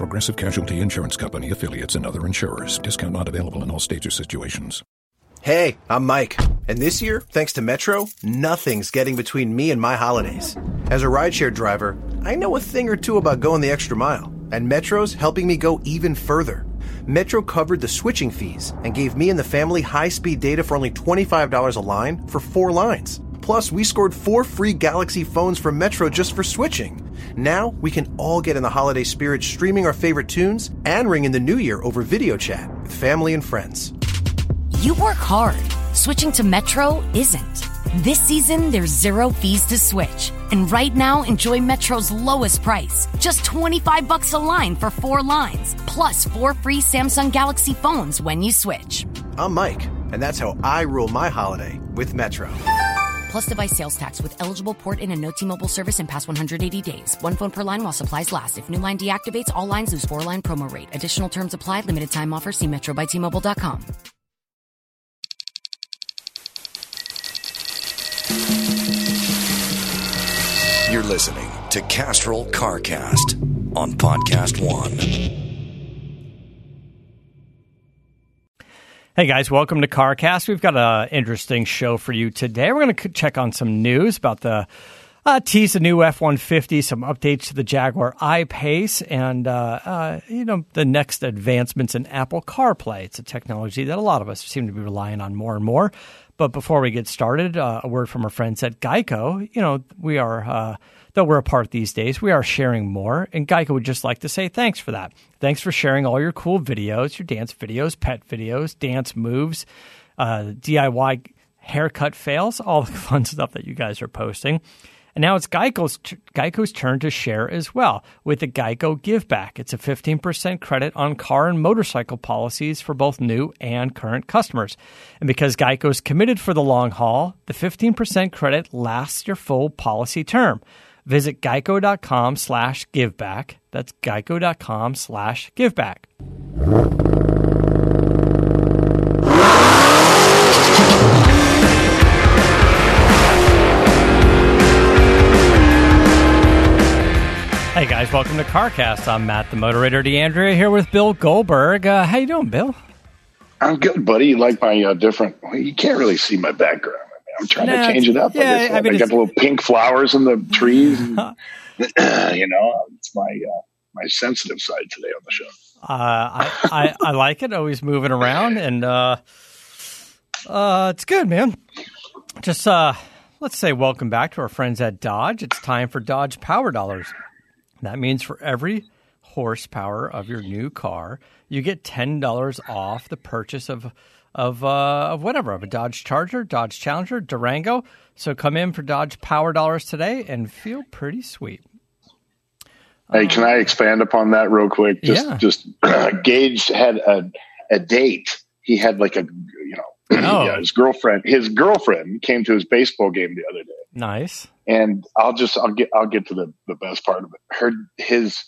Progressive Casualty Insurance Company affiliates and other insurers. Discount not available in all states or situations. Hey, I'm Mike, and this year, thanks to Metro, nothing's getting between me and my holidays. As a rideshare driver, I know a thing or two about going the extra mile, and Metro's helping me go even further. Metro covered the switching fees and gave me and the family high speed data for only $25 a line for four lines. Plus, we scored four free Galaxy phones from Metro just for switching. Now, we can all get in the holiday spirit streaming our favorite tunes and ring in the new year over video chat with family and friends. You work hard. Switching to Metro isn't. This season, there's zero fees to switch. And right now, enjoy Metro's lowest price. Just 25 bucks a line for four lines, plus four free Samsung Galaxy phones when you switch. I'm Mike, and that's how I rule my holiday with Metro. Plus device sales tax with eligible port in and no T-Mobile service in past 180 days. One phone per line while supplies last. If new line deactivates, all lines lose four line promo rate. Additional terms apply. Limited time offer. See Metro by T-Mobile.com. You're listening to Castrol CarCast on Podcast One. Hey guys, welcome to CarCast. We've got an interesting show for you today. We're going to check on some news about the uh, tease the new F one fifty, some updates to the Jaguar I Pace, and uh, uh, you know the next advancements in Apple CarPlay. It's a technology that a lot of us seem to be relying on more and more. But before we get started, uh, a word from our friends at Geico. You know, we are, uh, though we're apart these days, we are sharing more. And Geico would just like to say thanks for that. Thanks for sharing all your cool videos, your dance videos, pet videos, dance moves, uh, DIY haircut fails, all the fun stuff that you guys are posting. And now it's Geico's, Geico's turn to share as well with the Geico Give Back. It's a 15% credit on car and motorcycle policies for both new and current customers. And because Geico's committed for the long haul, the 15% credit lasts your full policy term. Visit geico.com slash giveback. That's geico.com slash giveback. Hey guys, welcome to CarCast. I'm Matt, the moderator, D'Andrea, here with Bill Goldberg. Uh, how you doing, Bill? I'm good, buddy. You like my uh, different? Well, you can't really see my background. I'm trying Nah, to change it up. yeah, I, guess. I mean, I got it's- the little pink flowers in the trees. and, you know, it's my uh, my sensitive side today on the show. Uh, I, I, I like it. Always moving around, and uh, uh, it's good, man. Just uh, let's say welcome back to our friends at Dodge. It's time for Dodge Power Dollars. That means for every horsepower of your new car, you get ten dollars off the purchase of of uh, of whatever of a Dodge Charger, Dodge Challenger, Durango. So come in for Dodge Power Dollars today and feel pretty sweet. Hey, can I expand upon that real quick? Just Yeah. just Gage had a a date. He had like a you know Oh. yeah, his girlfriend his girlfriend came to his baseball game the other day. Nice. and I'll just I'll get I'll get to the the best part of it. Her his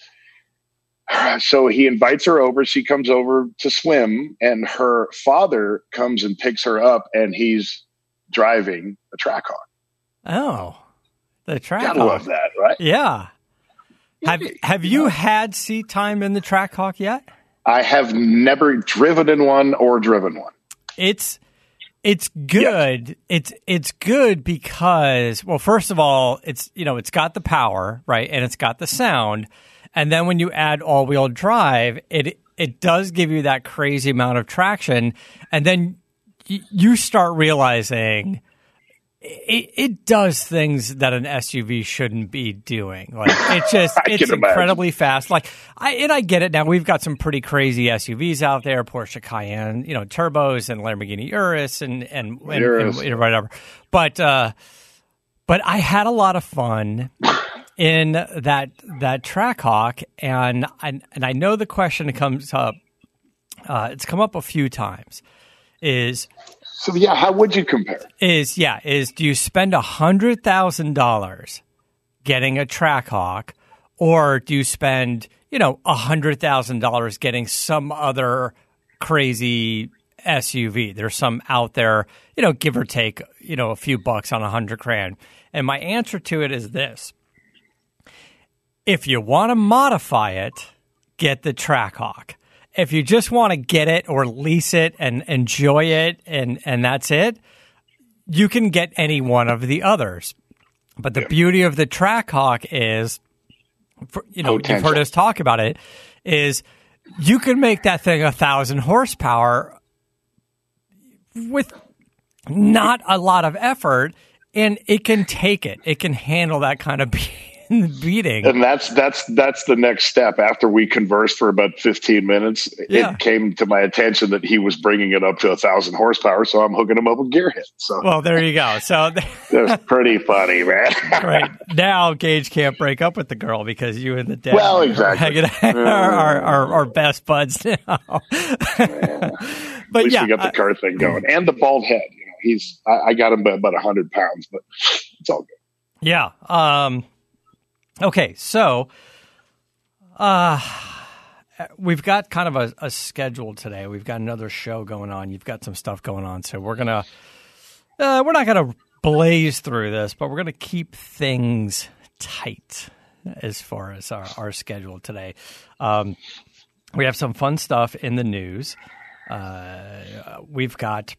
Uh, so he invites her over. She comes over to swim, and her father comes and picks her up, and he's driving a track hawk. Oh, the track. Gotta love that, right? Yeah. Have Have you had seat time in the track hawk yet? I have never driven in one or driven one. It's it's good. It's it's good because well, first of all, it's you know it's got the power right, and it's got the sound, and then when you add all wheel drive, it it does give you that crazy amount of traction, and then y- you start realizing. It, it does things that an SUV shouldn't be doing. Like it just, it's can imagine. incredibly fast. Like I, and I get it now. We've got some pretty crazy SUVs out there, Porsche Cayenne, you know, turbos and Lamborghini Urus and and, and, Urus. and whatever. But uh, but I had a lot of fun in that that Trackhawk, and I, and I know the question that comes up. Uh, it's come up a few times, is So yeah, how would you compare? is yeah is do you spend a hundred thousand dollars getting a Trackhawk, or do you spend you know a hundred thousand dollars getting some other crazy SUV? There's some out there, you know, give or take, you know, a few bucks on a hundred grand. And my answer to it is this: if you want to modify it, get the Trackhawk. If you just want to get it or lease it and enjoy it and and that's it, you can get any one of the others. But the beauty of the Trackhawk is, for, you know, you've heard us talk about it, is you can make that thing a thousand horsepower with not a lot of effort, and it can take it. It can handle that kind of be- beating. And that's that's that's the next step. After we conversed for about fifteen minutes, Yeah. it came to my attention that he was bringing it up to a thousand horsepower. So I'm hooking him up with gearhead. So Well, there you go. So. that's pretty funny, man. Right now, Gage can't break up with the girl because you and the dad Well, exactly. are, are, are, are best buds now. but At least yeah, we got the I- car thing going, and the bald head. You know, he's I, I got him by about hundred pounds, but it's all good. yeah. Um, okay, so uh, we've got kind of a, a schedule today. We've got another show going on. You've got some stuff going on, so we're gonna uh, we're not gonna blaze through this, but we're gonna keep things tight as far as our, our schedule today. Um, we have some fun stuff in the news. Uh, we've got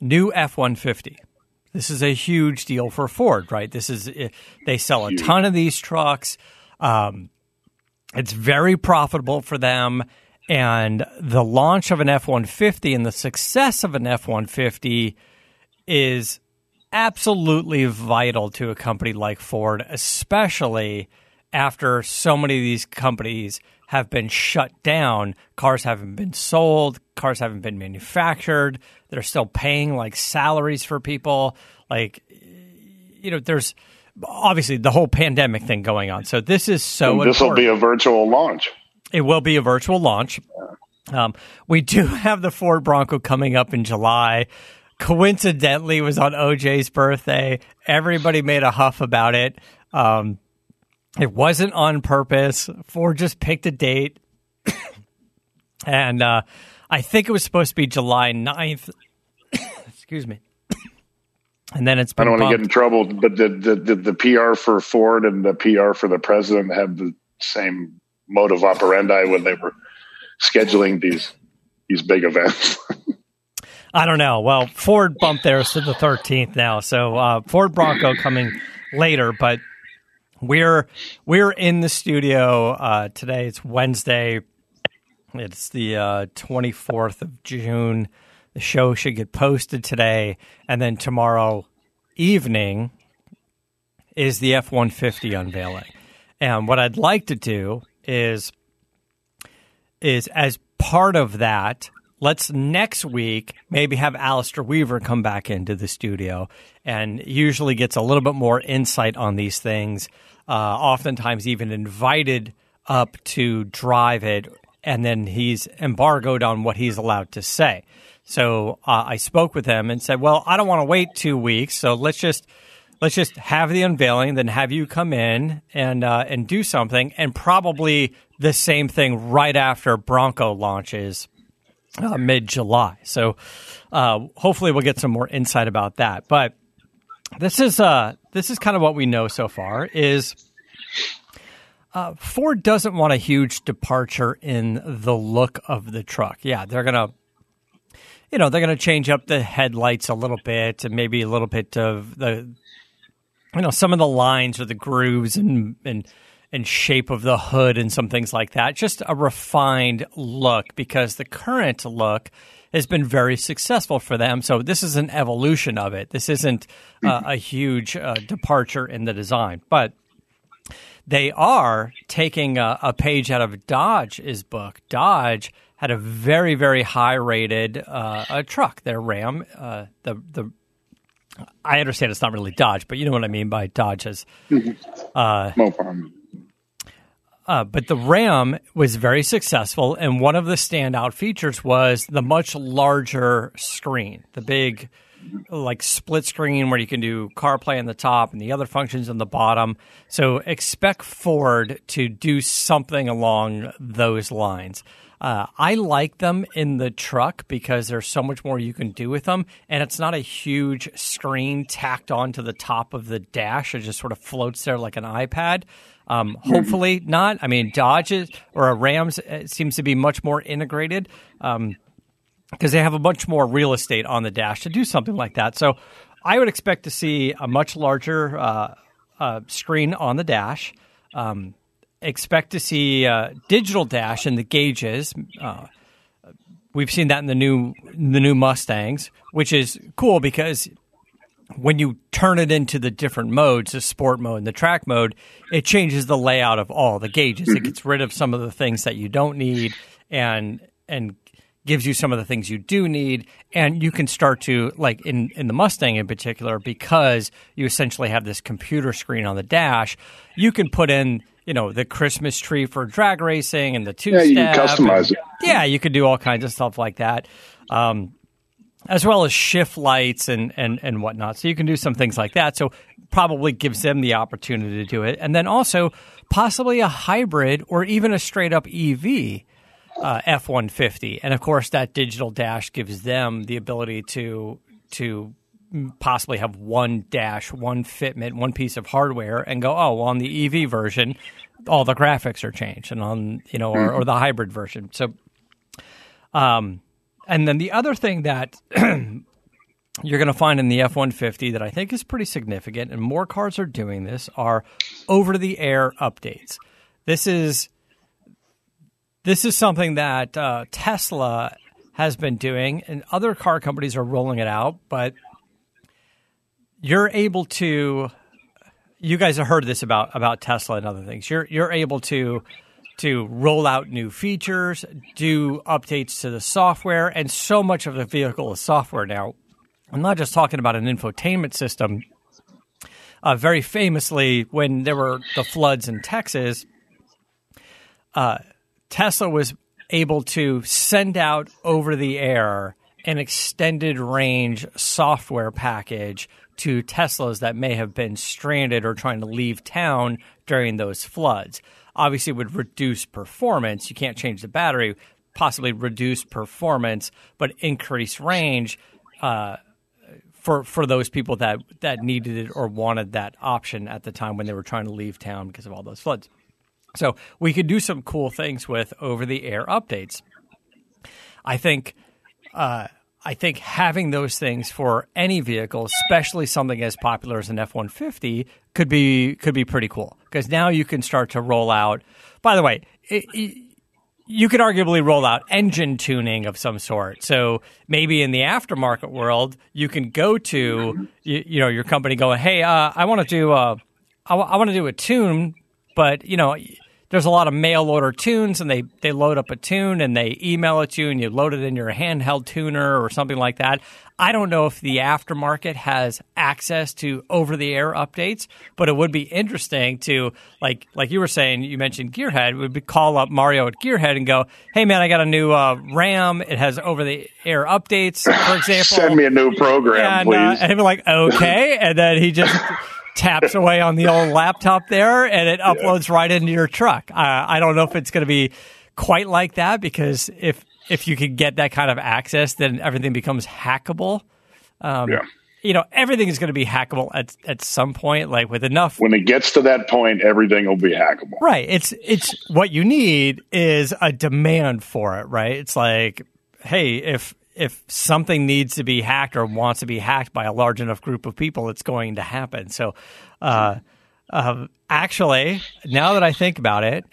new F one fifty. This is a huge deal for Ford, right? This is eh, they sell a ton of these trucks. Um, it's very profitable for them, and the launch of an F one fifty and the success of an F one fifty is absolutely vital to a company like Ford, especially after so many of these companies have been shut down. Cars haven't been sold, cars haven't been manufactured. They're still paying like salaries for people. Like, you know, there's obviously the whole pandemic thing going on. So this is so this will be a virtual launch. It will be a virtual launch. Um, we do have the Ford Bronco coming up in July. Coincidentally, it was on OJ's birthday. Everybody made a huff about it. Um, it wasn't on purpose. Ford just picked a date. and uh, I think it was supposed to be July 9th. Excuse me. And then it's I don't want to get in trouble, but the, the the the PR for Ford and the PR for the president have the same mode of operandi when they were scheduling these these big events. I don't know. Well, Ford bumped theirs to the 13th now, so uh, Ford Bronco coming later. But we're we're in the studio uh, today. It's Wednesday. It's the uh, 24th of June. The show should get posted today, and then tomorrow evening is the F 150 unveiling. And what I'd like to do is is as part of that, let's next week maybe have Alistair Weaver come back into the studio and usually gets a little bit more insight on these things. Uh, oftentimes, even invited up to drive it, and then he's embargoed on what he's allowed to say. So uh, I spoke with him and said, "Well, I don't want to wait two weeks, so let's just." let's just have the unveiling, then have you come in and uh, and do something, and probably the same thing right after Bronco launches uh, mid July. So uh, hopefully we'll get some more insight about that. But this is uh this is kind of what we know so far is. Uh, Ford doesn't want a huge departure in the look of the truck. Yeah, they're gonna you know, they're to change up the headlights a little bit and maybe a little bit of the, you know, some of the lines or the grooves and, and, and shape of the hood and some things like that. Just a refined look because the current look has been very successful for them. So this is an evolution of it. This isn't uh, a huge uh, departure in the design, but they are taking a, a page out of Dodge's book. Dodge had a very, very high rated uh, a truck. Their Ram, uh, the the. I understand it's not really Dodge, but you know what I mean by Dodge as no problem. Uh, but the Ram was very successful, and one of the standout features was the much larger screen, the big, like split screen where you can do CarPlay on the top and the other functions on the bottom. So expect Ford to do something along those lines. Uh, I like them in the truck because there's so much more you can do with them, and it's not a huge screen tacked onto the top of the dash. It just sort of floats there like an iPad. Um, hopefully not. I mean, Dodge or a Rams seems to be much more integrated because um, they have a much more real estate on the dash to do something like that. So I would expect to see a much larger uh, uh, screen on the dash. Um, expect to see uh, digital dash in the gauges. Uh, we've seen that in the new the new Mustangs, which is cool because when you turn it into the different modes, the sport mode and the track mode, it changes the layout of all the gauges. It gets rid of some of the things that you don't need and and gives you some of the things you do need and you can start to like in in the Mustang in particular because you essentially have this computer screen on the dash, you can put in you know the Christmas tree for drag racing and the two yeah, you can customize and, it. Yeah, you could do all kinds of stuff like that. Um, as well as shift lights and, and, and whatnot. So you can do some things like that. So probably gives them the opportunity to do it. And then also possibly a hybrid or even a straight up EV uh, F 150. And of course, that digital dash gives them the ability to, to possibly have one dash, one fitment, one piece of hardware and go, oh, well, on the EV version, all the graphics are changed and on, you know, or, or the hybrid version. So, um, and then the other thing that you're going to find in the F 150 that I think is pretty significant, and more cars are doing this, are over the air updates. This is this is something that uh, Tesla has been doing, and other car companies are rolling it out. But you're able to, you guys have heard this about about Tesla and other things. You're you're able to to roll out new features, do updates to the software, and so much of the vehicle is software now. I'm not just talking about an infotainment system. Uh, very famously, when there were the floods in Texas, uh, Tesla was able to send out over the air an extended range software package to Teslas that may have been stranded or trying to leave town during those floods obviously would reduce performance. You can't change the battery, possibly reduce performance, but increase range uh, for for those people that that needed it or wanted that option at the time when they were trying to leave town because of all those floods. So we could do some cool things with over the air updates. I think. Uh, I think having those things for any vehicle, especially something as popular as an F one fifty, could be could be pretty cool because now you can start to roll out. By the way, it, it, you could arguably roll out engine tuning of some sort. So maybe in the aftermarket world, you can go to you, you know your company, going, "Hey, uh, I want to do a, I, w- I want to do a tune, but you know." There's a lot of mail order tunes and they, they load up a tune and they email it to you and you load it in your handheld tuner or something like that. I don't know if the aftermarket has access to over the air updates, but it would be interesting to like like you were saying, you mentioned Gearhead, would be call up Mario at Gearhead and go, Hey man, I got a new uh, RAM. It has over the air updates, for example. Send me a new program, and, uh, please. and he'd be like, Okay. and then he just taps away on the old laptop there and it uploads yeah. right into your truck. Uh, I don't know if it's going to be quite like that because if if you can get that kind of access, then everything becomes hackable. Um, yeah. You know, everything is going to be hackable at at some point. Like with enough, when it gets to that point, everything will be hackable. Right. It's it's what you need is a demand for it. Right. It's like, hey, if if something needs to be hacked or wants to be hacked by a large enough group of people, it's going to happen. So, uh, uh, actually, now that I think about it,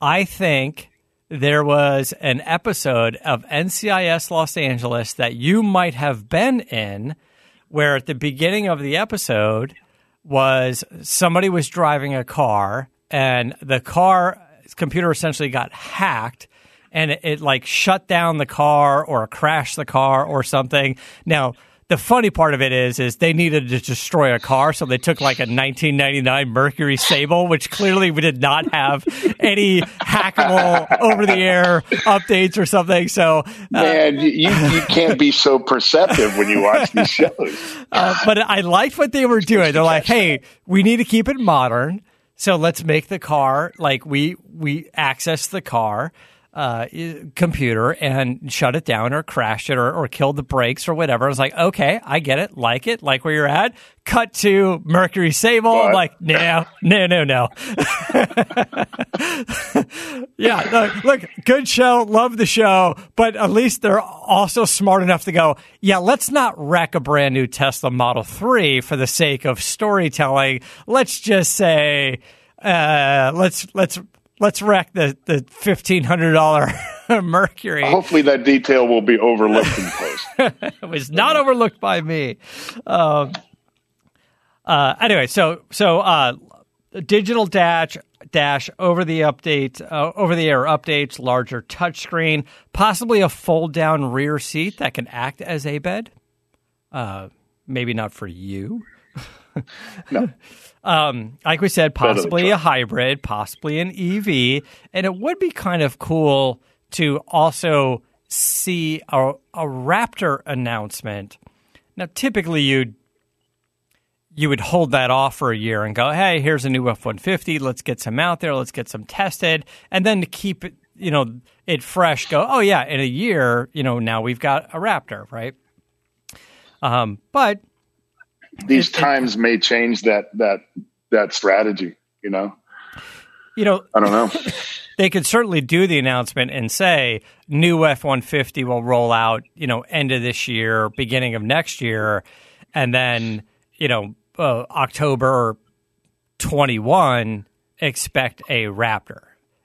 I think there was an episode of NCIS Los Angeles that you might have been in, where at the beginning of the episode was somebody was driving a car and the car computer essentially got hacked and it, it, like shut down the car or crashed the car or something. Now, the funny part of it is, is they needed to destroy a car, so they took like a 1999 Mercury Sable, which clearly we did not have any hackable over the air updates or something. So, uh, man, you you can't be so perceptive when you watch these shows. Uh, but I liked what they were doing. They're like, hey, we need to keep it modern, so let's make the car like we we access the car uh, computer and shut it down or crash it or, or kill the brakes or whatever. I was like, okay, I get it, like it, like where you're at. Cut to Mercury Sable. I'm like, no, no, no, no. yeah, no, look, good show, love the show, but at least they're also smart enough to go, yeah, let's not wreck a brand new Tesla Model 3 for the sake of storytelling. Let's just say, uh, let's let's let's wreck the the fifteen hundred dollar Mercury. Hopefully, that detail will be overlooked in post. it was not overlooked by me. Um, uh, anyway, so so uh, digital dash dash over the update uh, over the air updates, larger touchscreen, possibly a fold down rear seat that can act as a bed. Uh, maybe not for you. no. Um, like we said, possibly a hybrid, possibly an EV, and it would be kind of cool to also see a, a Raptor announcement. Now, typically you'd you would hold that off for a year and go, "Hey, here's a new F one fifty. Let's get some out there. Let's get some tested." And then to keep it, you know, it fresh, go, "Oh yeah, in a year, you know, now we've got a Raptor, right?" Um, but these times may change that that that strategy. You know, you know, I don't know. they could certainly do the announcement and say new F one fifty will roll out. You know, end of this year, beginning of next year, and then you know uh, October twenty one expect a Raptor.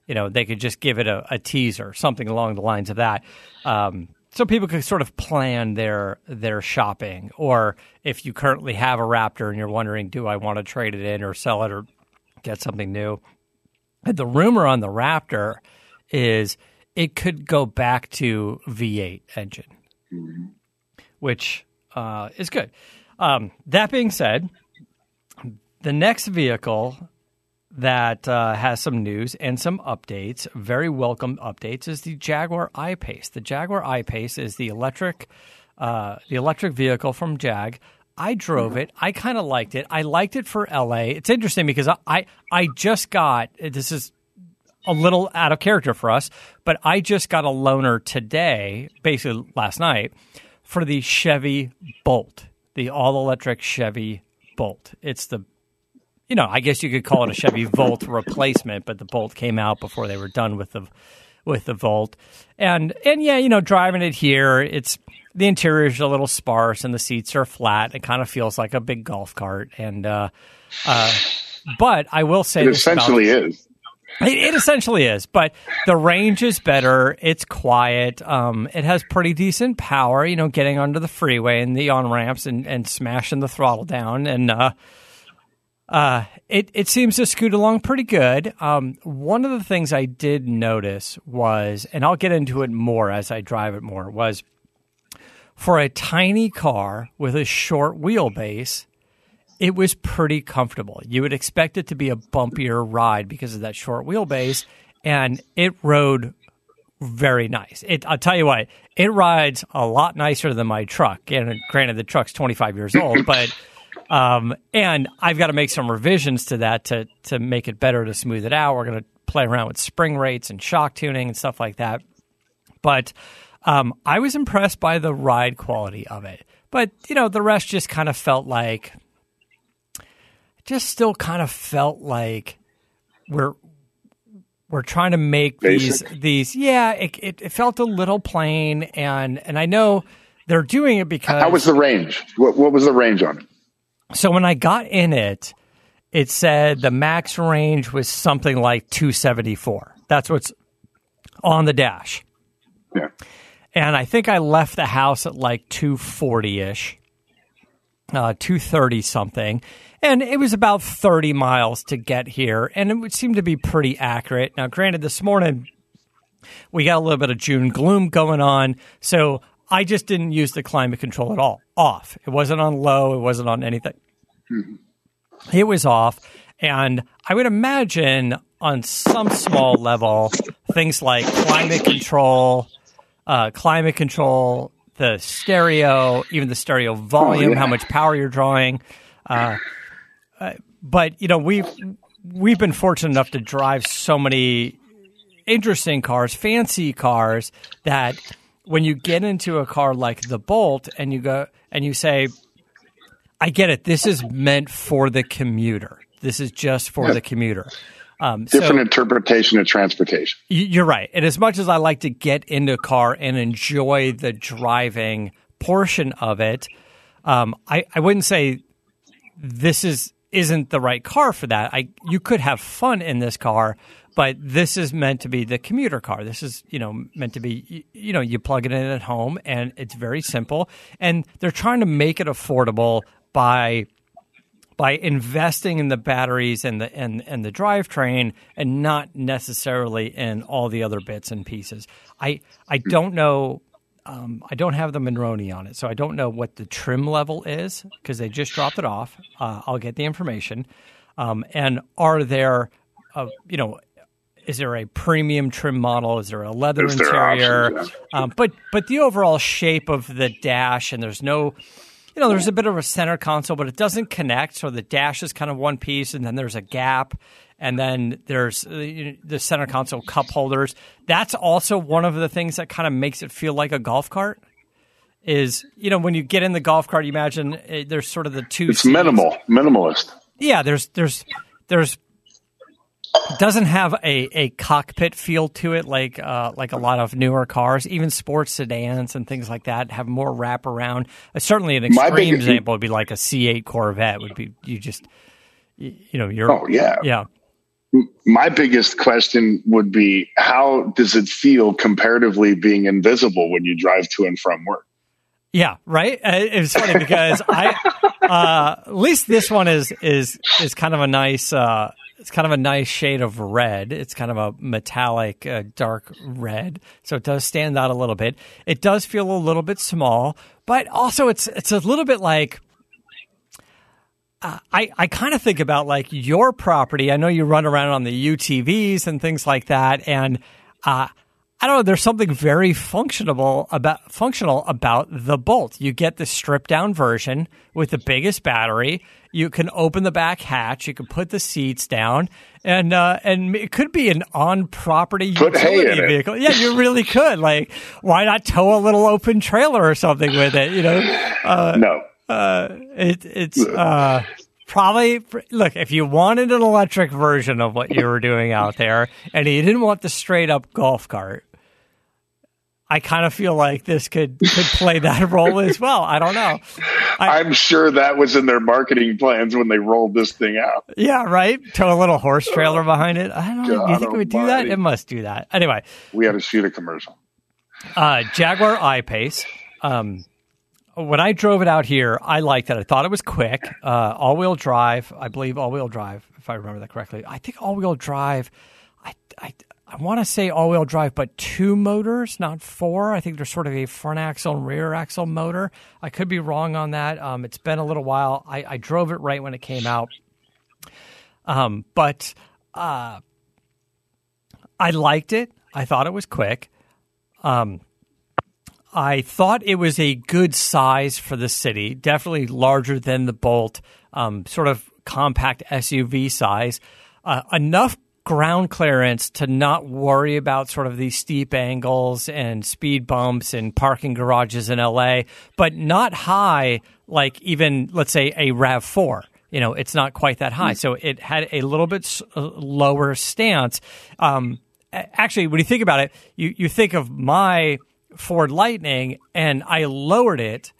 You know, they could just give it a, a teaser, something along the lines of that. Um, so people could sort of plan their their shopping. Or if you currently have a raptor and you're wondering do i want to trade it in or sell it or get something new? The rumor on the raptor is it could go back to v8 engine which uh, is good. Um, that being said the next vehicle that uh, has some news and some updates, very welcome updates, is the Jaguar I-Pace. The Jaguar I-Pace is the electric, uh, the electric vehicle from Jag. I drove it. I kind of liked it. I liked it for LA. It's interesting because I, I, I just got this is a little out of character for us, but I just got a loaner today, basically last night, for the Chevy Bolt, the all electric Chevy Bolt. It's the you know, I guess you could call it a Chevy Volt replacement, but the Bolt came out before they were done with the with the Volt. And and yeah, you know, driving it here, it's the interior is a little sparse and the seats are flat. It kind of feels like a big golf cart. And uh, uh, but I will say it essentially about, is. It, it, essentially is, but the range is better. It's quiet. Um, it has pretty decent power. You know, getting onto the freeway and the on ramps and, and smashing the throttle down and. Uh, uh, it it seems to scoot along pretty good. Um, one of the things I did notice was, and I'll get into it more as I drive it more, was for a tiny car with a short wheelbase, it was pretty comfortable. You would expect it to be a bumpier ride because of that short wheelbase, and it rode very nice. It, I'll tell you what, it rides a lot nicer than my truck. And granted, the truck's 25 years old, but um, and I've got to make some revisions to that to to make it better to smooth it out. We're going to play around with spring rates and shock tuning and stuff like that. But um, I was impressed by the ride quality of it. But you know, the rest just kind of felt like, just still kind of felt like we're we're trying to make Basic. these these. Yeah, it, it, it felt a little plain, and and I know they're doing it because. How was the range? What, what was the range on it? So when I got in it, it said the max range was something like 274. That's what's on the dash. Yeah. And I think I left the house at like 240 ish, uh, 230 something. And it was about 30 miles to get here. And it would seem to be pretty accurate. Now, granted, this morning we got a little bit of June gloom going on. So I just didn't use the climate control at all. Off. It wasn't on low. It wasn't on anything. It was off. And I would imagine on some small level, things like climate control, uh, climate control, the stereo, even the stereo volume, yeah. how much power you're drawing. Uh, uh, but you know, we've we've been fortunate enough to drive so many interesting cars, fancy cars that when you get into a car like the Bolt and you go and you say, I get it. This is meant for the commuter. This is just for Yeah. the commuter. Um, Different so interpretation of transportation. you're right. And as much as I like to get into a car and enjoy the driving portion of it, um, I, I wouldn't say this is isn't the right car for that. I you could have fun in this car, but this is meant to be the commuter car. This is you know meant to be y- you know you plug it in at home and it's very simple. And they're trying to make it affordable by by investing in the batteries and the and, and the drivetrain and not necessarily in all the other bits and pieces. I I don't know um, I don't have the Monroney on it, so I don't know what the trim level is because they just dropped it off. Uh, I'll get the information. Um, and are there, uh, you know, is there a premium trim model? Is there a leather interior? options, um, but but the overall shape of the dash and there's no you know, there's a bit of a center console, but it doesn't connect. So the dash is kind of one piece, and then there's a gap, and then there's uh, you know, the center console cup holders. That's also one of the things that kind of makes it feel like a golf cart. Is you know when you get in the golf cart, you imagine uh, there's sort of the two. It's seats. minimal, minimalist. Yeah, there's there's there's it doesn't have a, a cockpit feel to it like uh, like a lot of newer cars, even sports sedans and things like that have more wraparound. Uh, certainly, an extreme big- example would be like a C8 Corvette. Would be you just you, you know you're Oh yeah. yeah My biggest question would be how does it feel comparatively being invisible when you drive to and from work? Yeah, right. Uh, it was funny because I, uh, at least this one is is is kind of a nice. Uh, it's kind of a nice shade of red. It's kind of a metallic, uh, dark red, so it does stand out a little bit. It does feel a little bit small, but also it's it's a little bit like. Uh, I, I kind of think about like your property. I know you run around on the UTVs and things like that, and uh, I don't know. There's something very functional about functional about the Bolt. You get the stripped down version with the biggest battery. You can open the back hatch. You can put the seats down, and uh, and it could be an on property utility it. vehicle. Yeah, you really could. Like, why not tow a little open trailer or something with it? You know, uh, no. it, it's uh, probably look if you wanted an electric version of what you were doing out there, and you didn't want the straight up golf cart. I kind of feel like this could could play that role as well. I don't know. I- I'm sure that was in their marketing plans when they rolled this thing out. Yeah, right. Tow a little horse trailer behind it. I don't know. God you think it would do that? It must do that. Anyway, We had to shoot a commercial. uh, Jaguar I-Pace. Um, when I drove it out here, I liked it. I thought it was quick, uh, all-wheel drive. I believe all-wheel drive, if I remember that correctly. I think all-wheel drive. I I, I want to say all-wheel drive, but two motors, not four. I think there's sort of a front axle and rear axle motor. I could be wrong on that. Um, it's been a little while. I, I drove it right when it came out, um, but uh, I liked it. I thought it was quick. Um, I thought it was a good size for the city, definitely larger than the Bolt, um, sort of compact SUV size. Uh, enough ground clearance to not worry about sort of these steep angles and speed bumps and parking garages in LA, but not high like even, let's say, a RAV4. You know, it's not quite that high. So it had a little bit s- uh, lower stance. Um, actually, when you think about it, you, you think of my Ford Lightning, and I lowered it,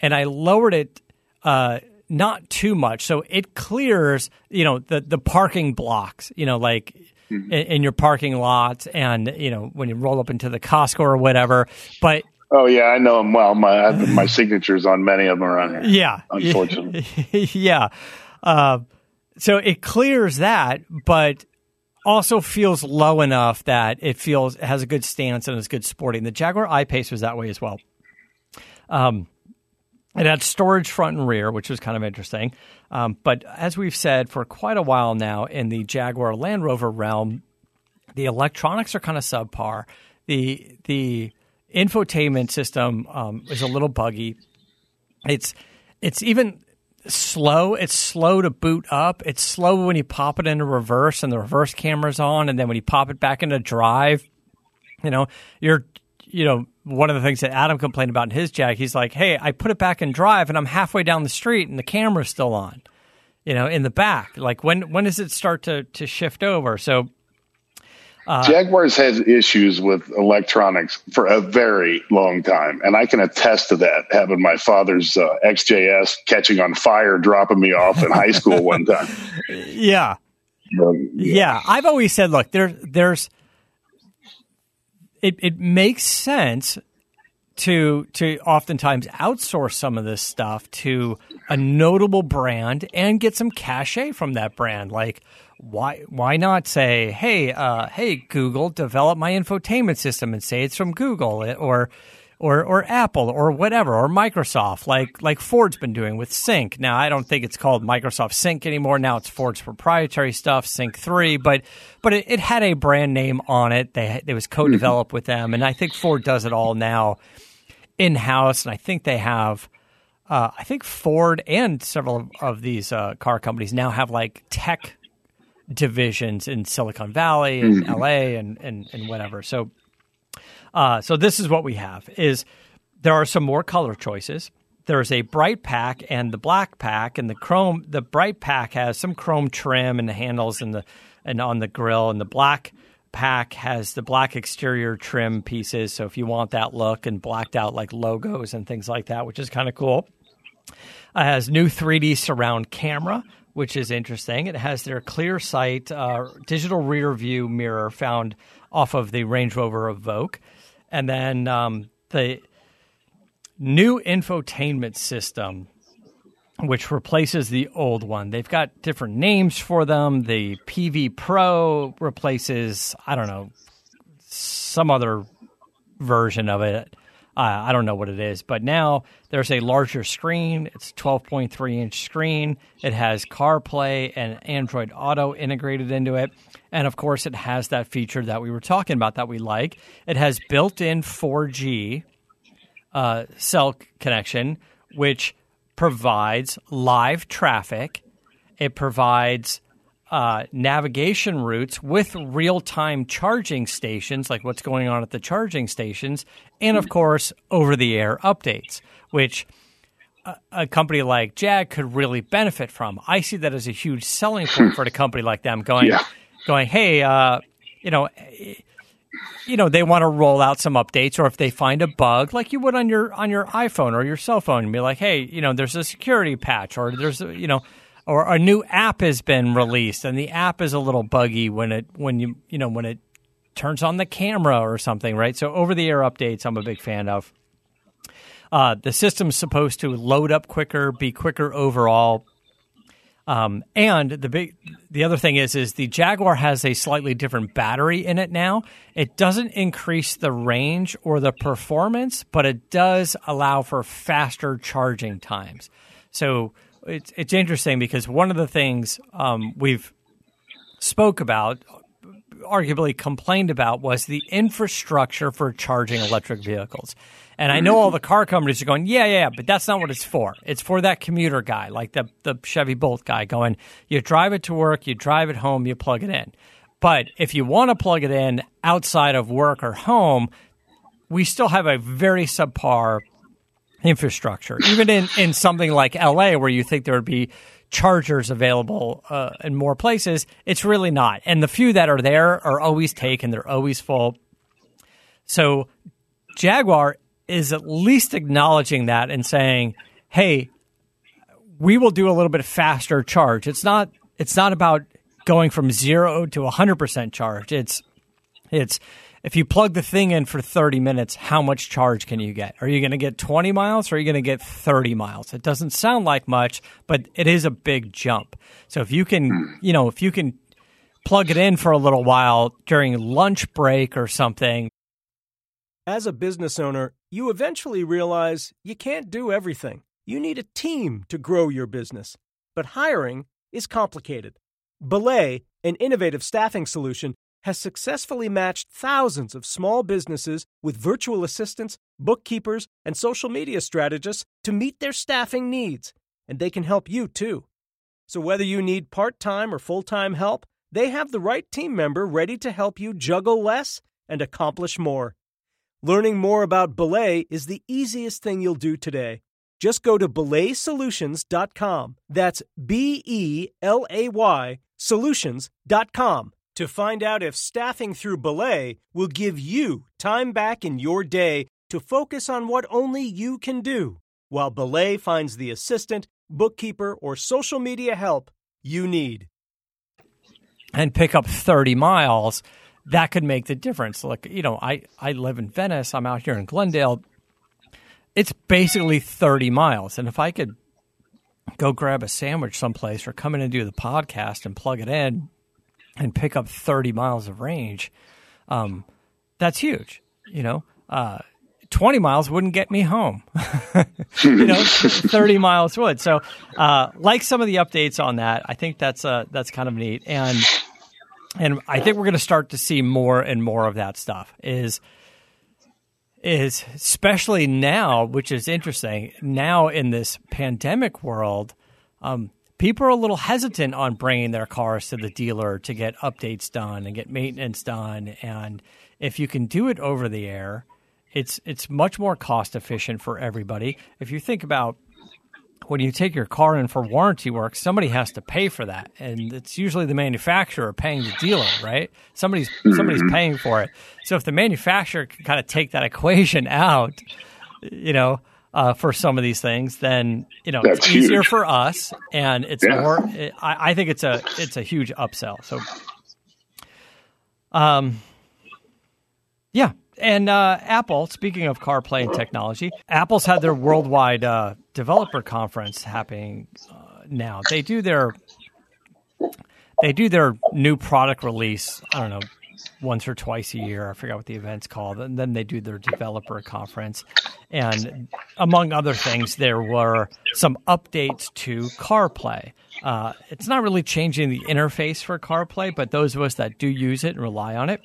and I lowered it uh, not too much, so it clears, you know, the the parking blocks, you know, like in, in your parking lot, and you know when you roll up into the Costco or whatever. But Oh yeah, I know them well. My my signatures on many of them around here. yeah, Unfortunately. yeah. Uh, so it clears that, but also feels low enough that it feels it has a good stance and is good sporting. The Jaguar I Pace was that way as well. Um, it had storage front and rear, which was kind of interesting. Um, but as we've said for quite a while now in the Jaguar Land Rover realm, the electronics are kind of subpar. The the infotainment system um, is a little buggy. It's it's even slow. It's slow to boot up. It's slow when you pop it into reverse and the reverse camera's on, and then when you pop it back into drive, you know, you're you know, one of the things that Adam complained about in his Jag, he's like, "Hey, I put it back in drive, and I'm halfway down the street, and the camera's still on, you know, in the back. Like, when when does it start to to shift over?" So uh, Jaguars has issues with electronics for a very long time, and I can attest to that. Having my father's uh, XJS catching on fire, dropping me off in high school one time. Yeah. Um, yeah. yeah, I've always said, look, there, there's it. It makes sense to to oftentimes outsource some of this stuff to a notable brand and get some cachet from that brand, like why why not say, hey, uh, hey Google, develop my infotainment system and say it's from Google or or or Apple or whatever or Microsoft, like like Ford's been doing with Sync. Now I don't think it's called Microsoft Sync anymore. Now it's Ford's proprietary stuff, Sync three, but but it, it had a brand name on it. They it was co-developed mm-hmm. with them, and I think Ford does it all now in house, and I think they have. Uh, I think Ford and several of these uh, car companies now have like tech divisions in Silicon Valley and mm-hmm. LA and, and, and whatever. So, uh, so this is what we have is there are some more color choices. There's a bright pack and the black pack and the chrome. The bright pack has some chrome trim and the handles and the and on the grill, and the black pack has the black exterior trim pieces. So if you want that look and blacked out like logos and things like that, which is kind of cool. It has new 3D surround camera which is interesting. It has their clear sight uh, digital rear view mirror found off of the Range Rover Evoque. And then um, the new infotainment system, which replaces the old one. They've got different names for them. The Pivi Pro replaces, I don't know, some other version of it. Uh, I don't know what it is, but now there's a larger screen. It's 12.3 inch screen. It has CarPlay and Android Auto integrated into it. And of course, it has that feature that we were talking about that we like. It has built in 4G uh, cell connection, which provides live traffic. It provides uh, navigation routes with real time charging stations, like what's going on at the charging stations, and of course, over the air updates, which a, company like Jag could really benefit from. I see that as a huge selling point for a company like them going, yeah. Going, hey, uh, you know, you know, they want to roll out some updates, or if they find a bug, like you would on your on your iPhone or your cell phone, and be like, hey, you know, there's a security patch, or there's a, you know or a new app has been released and the app is a little buggy when it when you you know when it turns on the camera or something, right? So over the air updates, I'm a big fan of. Uh, the system's supposed to load up quicker, be quicker overall. Um, and the big, the other thing is, is the Jaguar has a slightly different battery in it now. It doesn't increase the range or the performance, but it does allow for faster charging times. So it's it's interesting because one of the things um, we've spoke about, arguably complained about, was the infrastructure for charging electric vehicles. And I know all the car companies are going, yeah, yeah, but that's not what it's for. It's for that commuter guy, like the the Chevy Bolt guy, going, you drive it to work, you drive it home, you plug it in. But if you want to plug it in outside of work or home, we still have a very subpar infrastructure. Even in, in something like LA, where you think there would be chargers available uh, in more places, it's really not. And the few that are there are always taken, they're always full. So Jaguar is at least acknowledging that and saying, hey, we will do a little bit faster charge. It's not it's not about going from zero to 100% charge. It's it's if you plug the thing in for 30 minutes, how much charge can you get? Are you going to get 20 miles or are you going to get 30 miles? It doesn't sound like much, but it is a big jump. So if you can, hmm. you know, if you can plug it in for a little while during lunch break or something, As a business owner, you eventually realize you can't do everything. You need a team to grow your business. But hiring is complicated. Belay, an innovative staffing solution, has successfully matched thousands of small businesses with virtual assistants, bookkeepers, and social media strategists to meet their staffing needs. And they can help you too. So whether you need part time or full time help, they have the right team member ready to help you juggle less and accomplish more. Learning more about Belay is the easiest thing you'll do today. Just go to belaysolutions.com. That's B E L A Y solutions.com to find out if staffing through Belay will give you time back in your day to focus on what only you can do, while Belay finds the assistant, bookkeeper, or social media help you need. And pick up 30 miles that could make the difference. Like, you know, I, I live in Venice, I'm out here in Glendale. It's basically 30 miles. And if I could go grab a sandwich someplace or come in and do the podcast and plug it in and pick up 30 miles of range, um, that's huge. You know, uh, 20 miles wouldn't get me home. you know, 30 miles would. So, uh, like some of the updates on that, I think that's, uh, that's kind of neat. And, and I think we're going to start to see more and more of that stuff. Is is especially now, which is interesting. Now in this pandemic world, um, people are a little hesitant on bringing their cars to the dealer to get updates done and get maintenance done. And if you can do it over the air, it's it's much more cost efficient for everybody. If you think about when you take your car in for warranty work, somebody has to pay for that, and it's usually the manufacturer paying the dealer, right? Somebody's mm-hmm. somebody's paying for it. So if the manufacturer can kind of take that equation out, you know, uh, for some of these things, then you know That's it's huge. easier for us, and it's yeah. more. It, I, I think it's a it's a huge upsell. So, um, yeah, and uh, Apple, speaking of CarPlay and technology, Apple's had their worldwide uh, developer conference happening uh, now. They do their they do their new product release. I don't know once or twice a year. I forgot what the event's called. And then they do their developer conference. And among other things, there were some updates to CarPlay. Uh, it's not really changing the interface for CarPlay, but those of us that do use it and rely on it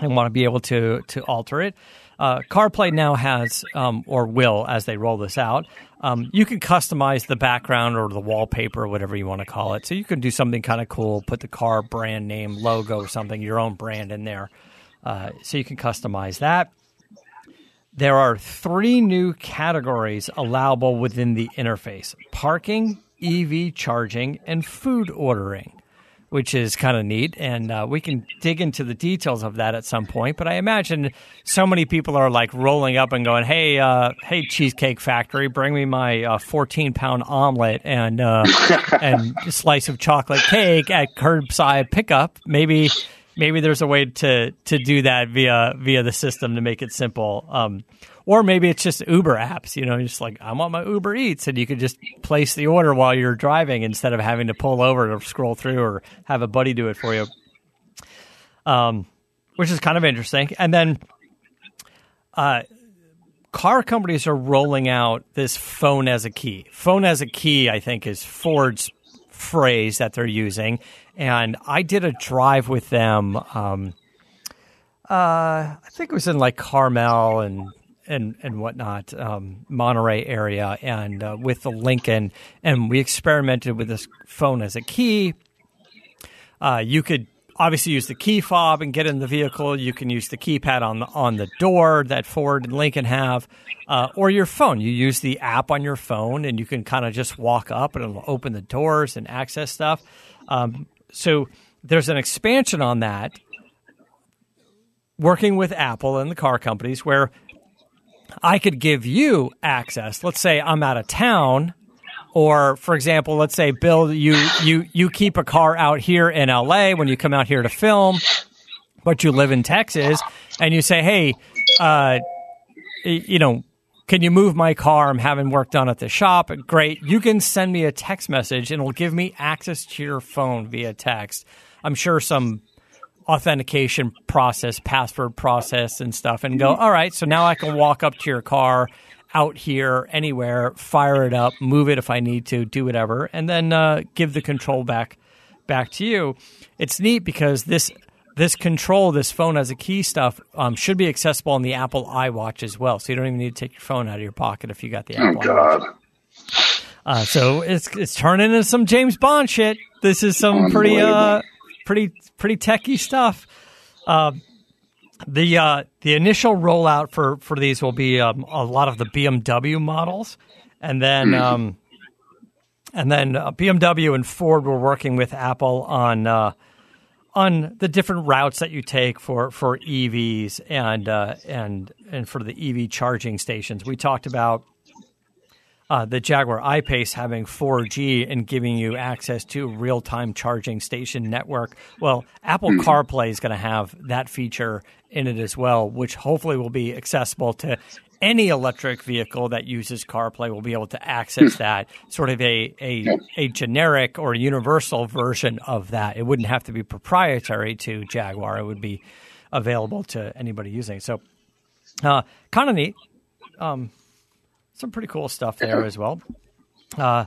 and want to be able to to alter it. Uh, CarPlay now has, um, or will, as they roll this out, um, you can customize the background or the wallpaper or whatever you want to call it. So you can do something kind of cool, put the car brand name, logo, or something, your own brand in there. Uh, so you can customize that. There are three new categories allowable within the interface parking, EV charging, and food ordering which is kind of neat. And uh, we can dig into the details of that at some point. But I imagine so many people are like rolling up and going, "Hey, uh, hey, Cheesecake Factory, bring me my uh, 14 pound omelet and uh, and a slice of chocolate cake at curbside pickup." Maybe. Maybe there's a way to, to do that via via the system to make it simple. Um, or maybe it's just Uber apps. You know, just like I want my Uber Eats, and you could just place the order while you're driving instead of having to pull over or scroll through or have a buddy do it for you. Um, which is kind of interesting. And then, uh, car companies are rolling out this phone as a key. Phone as a key, I think, is Ford's phrase that they're using. And I did a drive with them. Um, uh, I think it was in like Carmel and and and whatnot, um, Monterey area, and uh, with the Lincoln, and we experimented with this phone as a key. Uh, you could obviously use the key fob and get in the vehicle. You can use the keypad on the on the door that Ford and Lincoln have, uh, or your phone. You use the app on your phone, and you can kind of just walk up and it'll open the doors and access stuff. Um, so there's an expansion on that working with Apple and the car companies where I could give you access. Let's say I'm out of town, or for example, let's say Bill, you you you keep a car out here in LA when you come out here to film, but you live in Texas, and you say, hey, uh, you know. Can you move my car? I'm having work done at the shop. Great. You can send me a text message and it'll give me access to your phone via text. I'm sure some authentication process, password process, and stuff, and go, all right, so now I can walk up to your car out here anywhere, fire it up, move it if I need to, do whatever, and then uh, give the control back back to you. It's neat because this this control, this phone as a key stuff, um, should be accessible on the Apple iWatch as well. So you don't even need to take your phone out of your pocket if you got the Oh Apple. God. iWatch. Uh, so it's it's turning into some James Bond shit. This is some pretty uh. Pretty pretty techie stuff. Uh, the uh, the initial rollout for for these will be um, a lot of the BMW models, and then um, and then uh, BMW and Ford were working with Apple on uh, on the different routes that you take for for EVs and uh, and and for the EV charging stations. We talked about uh, the Jaguar I-Pace having 4G and giving you access to real-time charging station network. Well, Apple CarPlay is going to have that feature in it as well, which hopefully will be accessible to any electric vehicle that uses CarPlay. Will be able to access that sort of a a, a generic or universal version of that. It wouldn't have to be proprietary to Jaguar. It would be available to anybody using. it. So, uh, kind of neat some pretty cool stuff there as well. Uh,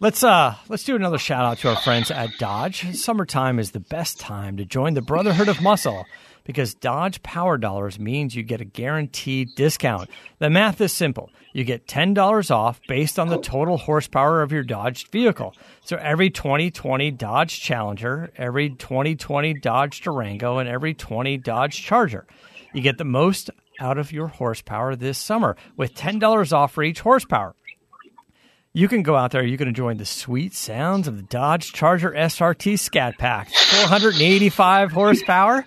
let's uh, let's do another shout out to our friends at Dodge. Summertime is the best time to join the Brotherhood of Muscle because Dodge Power Dollars means you get a guaranteed discount. The math is simple. You get $10 off based on the total horsepower of your Dodge vehicle. So every 2020 Dodge Challenger, every 2020 Dodge Durango, and every 20 Dodge Charger. You get the most out of your horsepower this summer with $10 off for each horsepower. You can go out there, you can enjoy the sweet sounds of the Dodge Charger SRT Scat Pack. 485 horsepower.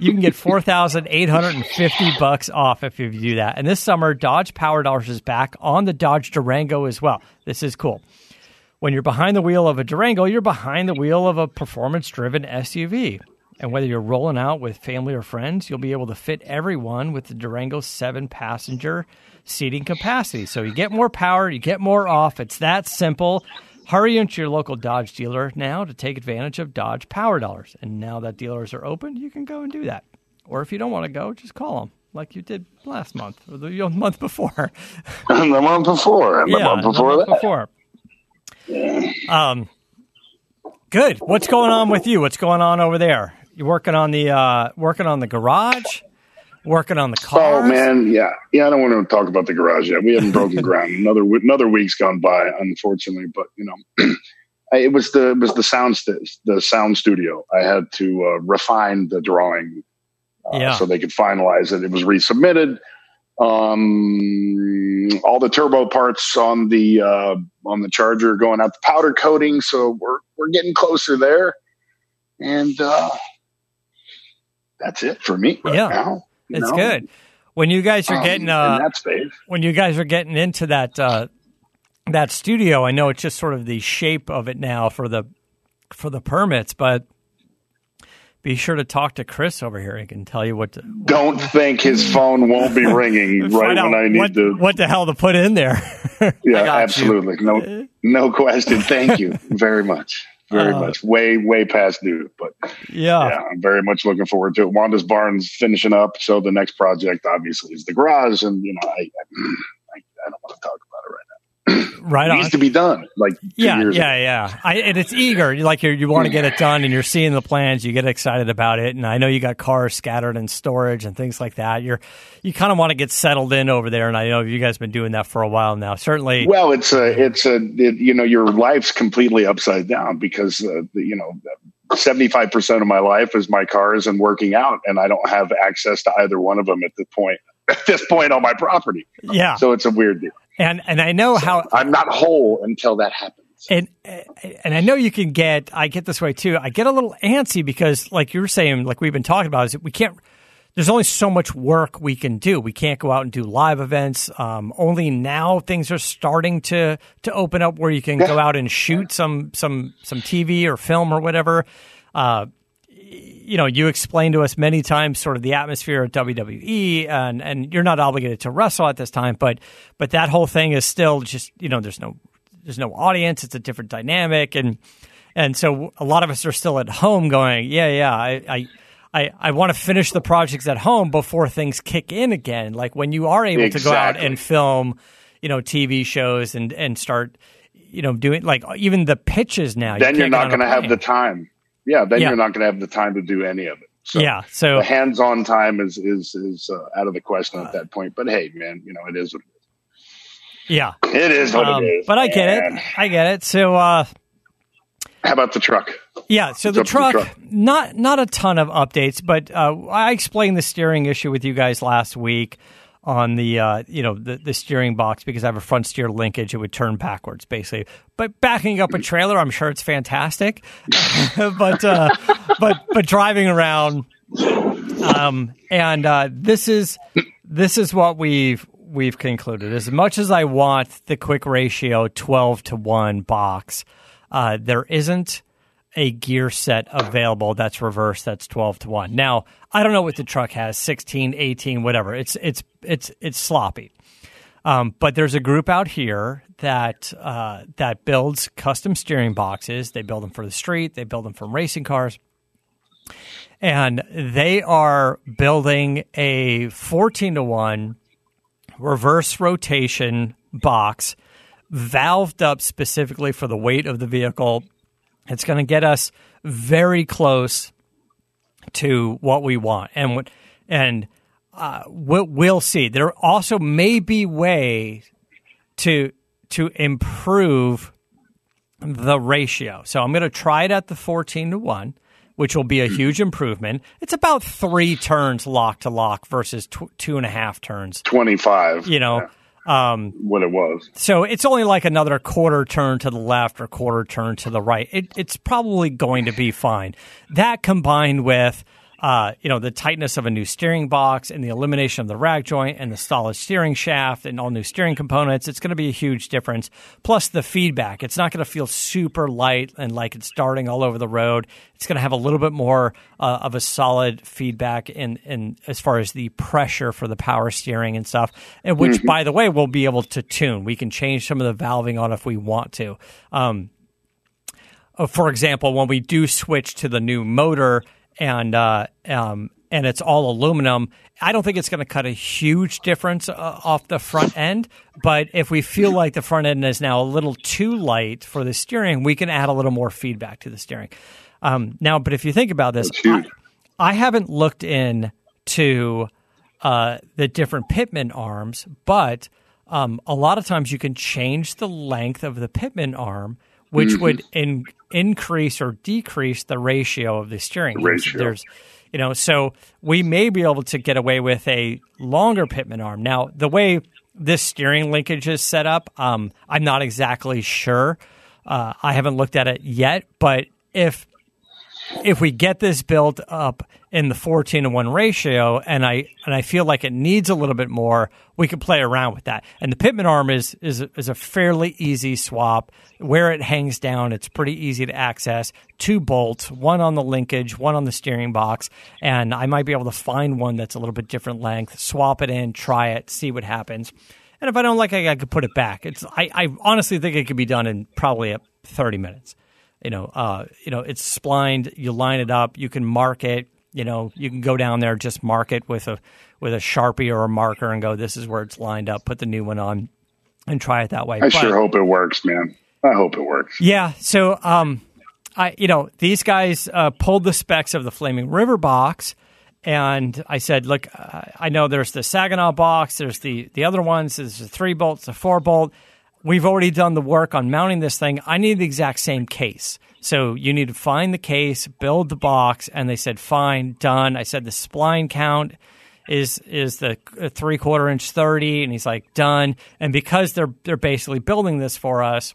You can get 4,850 bucks off if you do that. And this summer, Dodge Power Dollars is back on the Dodge Durango as well. This is cool. When you're behind the wheel of a Durango, you're behind the wheel of a performance driven SUV. And whether you're rolling out with family or friends, you'll be able to fit everyone with the Durango's seven passenger seating capacity. So you get more power, you get more off. It's that simple. Hurry into your local Dodge dealer now to take advantage of Dodge Power Dollars. And now that dealers are open, you can go and do that. Or if you don't want to go, just call them like you did last month or the month before. The month before, and the month before the month that. before. Um, good. What's going on with you? What's going on over there? You working on the uh, working on the garage? Working on the car. Oh man, yeah, yeah. I don't want to talk about the garage yet. We haven't broken ground. Another another week's gone by, unfortunately. But you know, it was the it was the sound st- the sound studio. I had to uh, refine the drawing uh, Yeah. so they could finalize it. It was resubmitted. Um, all the turbo parts on the uh, on the Charger going out the powder coating, so we're we're getting closer there, and uh, that's it for me right Yeah. now. It's know? good. When you guys are Um, getting in uh, that space. when you guys are getting into that uh, that studio, I know it's just sort of the shape of it now for the for the permits, but be sure to talk to Chris over here. He can tell you what to Don't think his phone won't be ringing right when I need what, to. what the hell to put in there. yeah, got absolutely. No, no question. Thank you very much. Very Uh, much. Way, way past due. But yeah. yeah, I'm very much looking forward to it. Wanda's Barn's finishing up. So the next project obviously is the garage. And, you know, I, I, I don't want to talk right It on. needs to be done. Like, Yeah, yeah, ago. yeah. I, and it's eager. Like you're, you want to get it done, and you're seeing the plans. You get excited about it, and I know you got cars scattered in storage and things like that. You're you kind of want to get settled in over there, and I know you guys have been doing that for a while now. Certainly, Well, it's a, it's a, it, you know, your life's completely upside down because, uh, the, you know, 75% of my life is my cars and working out, and I don't have access to either one of them at this point, at this point on my property. yeah. So it's a weird deal. And and I know how I'm not whole until that happens. and and I know you can get. I get this way too. I get a little antsy because, like you were saying, like we've been talking about, is that we can't. There's only so much work we can do. We can't go out and do live events. Um, only now things are starting to to open up where you can go out and shoot some some some TV or film or whatever. Uh, you know, you explained to us many times sort of the atmosphere at WWE, and and you're not obligated to wrestle at this time, but but that whole thing is still just you know, there's no there's no audience. It's a different dynamic, and and so a lot of us are still at home going, yeah, yeah, I. I I, I want to finish the projects at home before things kick in again. Like when you are able to go out and film, you know, TV shows and and start, you know, doing like even the pitches now. then you're can't not going to have the time. Yeah, then Yeah. you're not going to have the time to do any of it. So yeah. So the hands-on time is is is uh, out of the question at that point. But hey, man, you know it is what yeah. it is. What Um, it is. but I get it. I get it. So uh, How about the truck? Yeah, so the to the truck, truck? not not a ton of updates, but uh, I explained the steering issue with you guys last week on the uh, you know the, the steering box because I have a front steer linkage; it would turn backwards basically. But backing up a trailer, I'm sure it's fantastic. but uh, but but driving around, um, and uh, this is this is what we've we've concluded. As much as I want the quick ratio twelve to one box, uh, there isn't a gear set available that's reverse that's 12 to 1 now i don't know what the truck has 16 18 whatever. It's it's it's it's sloppy. Um, but there's a group out here that uh, that builds custom steering boxes. They build them for the street. They build them from racing cars. And they are building a 14 to 1 reverse rotation box valved up specifically for the weight of the vehicle it's going to get us very close to what we want, and what- and uh, we'll, we'll see. There also may be way to to improve the ratio. So I'm going to try it at the 14 to one, which will be a huge improvement. It's about three turns lock to lock versus tw- two and a half turns. Twenty-five. You know. Um, what it was. so it's only like another quarter turn to the left or quarter turn to the right. It, it's probably going to be fine. That combined with uh, you know the tightness of a new steering box and the elimination of the rack joint and the solid steering shaft and all new steering components, it's going to be a huge difference. Plus the feedback, it's not going to feel super light and like it's darting all over the road. It's going to have a little bit more uh, of a solid feedback in, in as far as the pressure for the power steering and stuff, and which by the way we'll be able to tune. We can change some of the valving on if we want to. Um, uh, for example, when we do switch to the new motor and uh, um, and it's all aluminum, I don't think it's going to cut a huge difference uh, off the front end. But if we feel like the front end is now a little too light for the steering, we can add a little more feedback to the steering. Um, now, but if you think about this, I, I haven't looked in to uh, the different pitman arms, but um, a lot of times you can change the length of the pitman arm, which Mm-hmm. would in, increase or decrease the ratio of the steering. There's- ratio. There's, you know, so we may be able to get away with a longer pitman arm. Now, the way this steering linkage is set up, um, I'm not exactly sure. Uh, I haven't looked at it yet, but if if we get this built up in the 14 to 1 ratio and I and I feel like it needs a little bit more, we can play around with that. And the pitman arm is is is a fairly easy swap. Where it hangs down, it's pretty easy to access. Two bolts, one on the linkage, one on the steering box, and I might be able to find one that's a little bit different length, swap it in, try it, see what happens. And if I don't like it, I could put it back. It's I, I honestly think it could be done in probably a 30 minutes you know, uh, you know, it's splined. You line it up. You can mark it. You know, you can go down there, just mark it with a with a sharpie or a marker, and go, "This is where it's lined up." Put the new one on, and try it that way. I But- sure hope it works, man. I hope it works. yeah. So, um, I you know these guys uh, pulled the specs of the Flaming River box, and I said, look, I know there's the Saginaw box, there's the the other ones, there's a three bolt, it's a four bolt. We've already done the work on mounting this thing. I need the exact same case. So you need to find the case, build the box, and they said, fine, done. I said the spline count is is the uh, three quarter inch thirty, and he's like done. And because they're they're basically building this for us,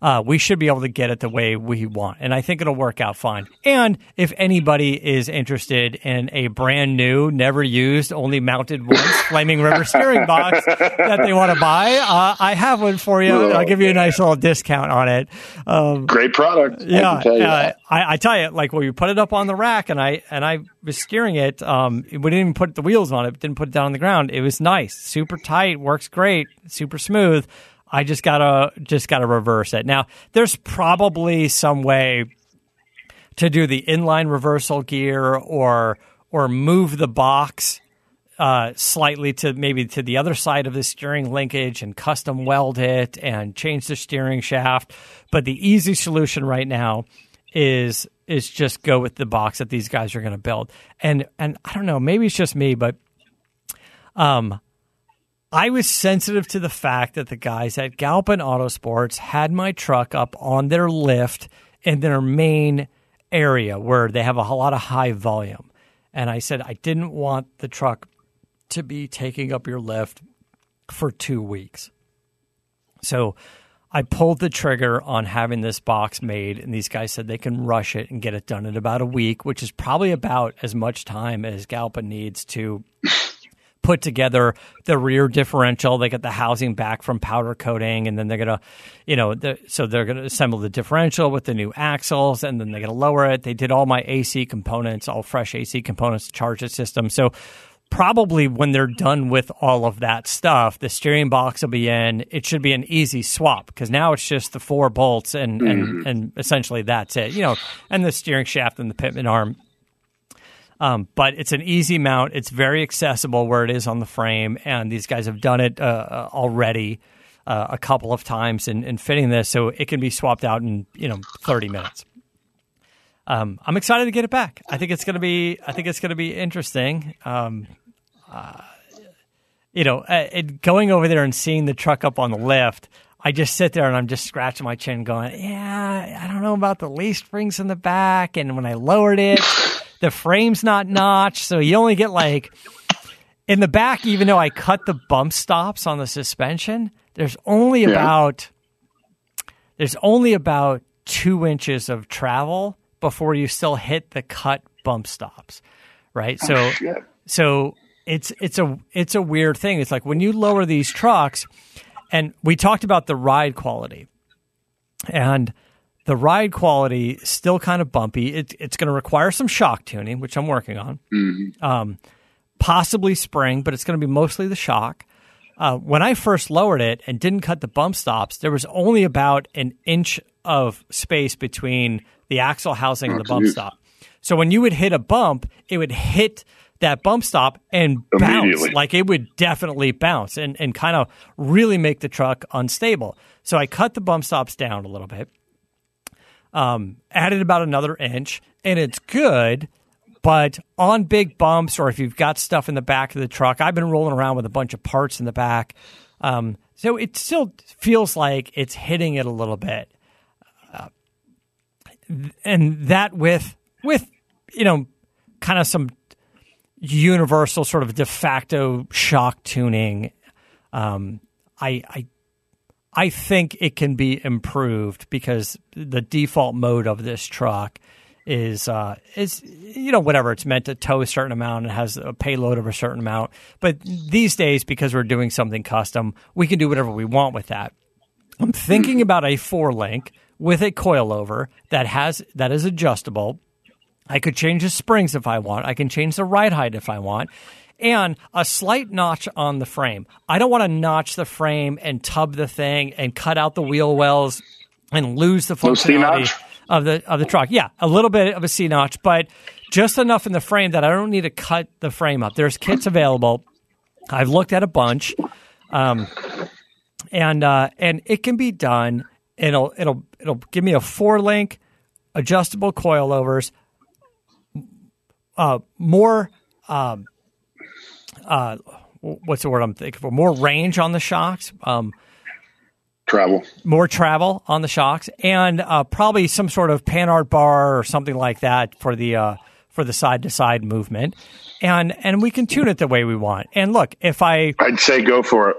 uh, we should be able to get it the way we want. And I think it'll work out fine. And if anybody is interested in a brand new, never used, only mounted once Flaming River steering box that they want to buy, uh, I have one for you. I'll give you a nice little discount on it. Um, Great product. Yeah, can tell you uh. I, I tell you, like when you put it up on the rack, and I and I was steering it. Um, we didn't even put the wheels on it. Didn't put it down on the ground. It was nice, super tight, works great, super smooth. I just gotta just gotta reverse it. Now, there's probably some way to do the inline reversal gear or or move the box uh, slightly to maybe to the other side of the steering linkage and custom weld it and change the steering shaft. But the easy solution right now is is just go with the box that these guys are going to build. And and I don't know, maybe it's just me, but um, I was sensitive to the fact that the guys at Galpin Autosports had my truck up on their lift in their main area where they have a lot of high volume. And I said I didn't want the truck to be taking up your lift for two weeks. So I pulled the trigger on having this box made, and these guys said they can rush it and get it done in about a week, which is probably about as much time as Galpin needs to put together the rear differential. They get the housing back from powder coating, and then they're gonna, you know, the, so they're gonna assemble the differential with the new axles, and then they're gonna lower it. They did all my AC components, all fresh AC components to charge the system. So probably when they're done with all of that stuff, the steering box will be in. It should be an easy swap because now it's just the four bolts and, mm-hmm. and and essentially that's it. You know, and the steering shaft and the pitman arm. Um, but it's an easy mount. It's very accessible where it is on the frame, and these guys have done it uh, uh already uh, a couple of times in, in fitting this, so it can be swapped out in you know thirty minutes um, I'm excited to get it back. I think it's to be. I think it's to be interesting. Um, uh, you know, uh, it, going over there and seeing the truck up on the lift, I just sit there and I'm just scratching my chin, going, "Yeah, I don't know about the leaf springs in the back." And when I lowered it, the frame's not notched, so you only get like in the back. Even though I cut the bump stops on the suspension, there's only yeah. about there's only about two inches of travel before you still hit the cut bump stops, right? Oh, so, oh, so it's it's a it's a weird thing. It's like when you lower these trucks, and we talked about the ride quality, and the ride quality still kind of bumpy. It, it's going to require some shock tuning, which I'm working on. Mm-hmm. Um, possibly spring, but it's going to be mostly the shock. Uh, when I first lowered it and didn't cut the bump stops, there was only about an inch of space between the axle housing and the bump stop. So when you would hit a bump, it would hit that bump stop and bounce. Like it would definitely bounce and, and kind of really make the truck unstable. So I cut the bump stops down a little bit, um, added about another inch, and it's good. But on big bumps, or if you've got stuff in the back of the truck, I've been rolling around with a bunch of parts in the back. Um, so it still feels like it's hitting it a little bit and that with with you know kind of some universal sort of de facto shock tuning um, I, I I think it can be improved because the default mode of this truck is uh, is you know whatever it's meant to tow a certain amount and has a payload of a certain amount. But these days, because we're doing something custom, we can do whatever we want with that. I'm thinking about a four link with a coilover that has that is adjustable. I could change the springs if I want. I can change the ride height if I want. And a slight notch on the frame. I don't want to notch the frame and tub the thing and cut out the wheel wells and lose the functionality of the of the truck. Yeah, a little bit of a C notch, but just enough in the frame that I don't need to cut the frame up. There's kits available. I've looked at a bunch, um, and uh, and it can be done it'll it'll it'll give me a four link adjustable coilovers, uh, more um, uh, what's the word I'm thinking for? More range on the shocks. Um, travel. More travel on the shocks, and uh, probably some sort of Panhard bar or something like that for the uh, for the side to side movement, and and we can tune it the way we want. And look, if I I'd say go for it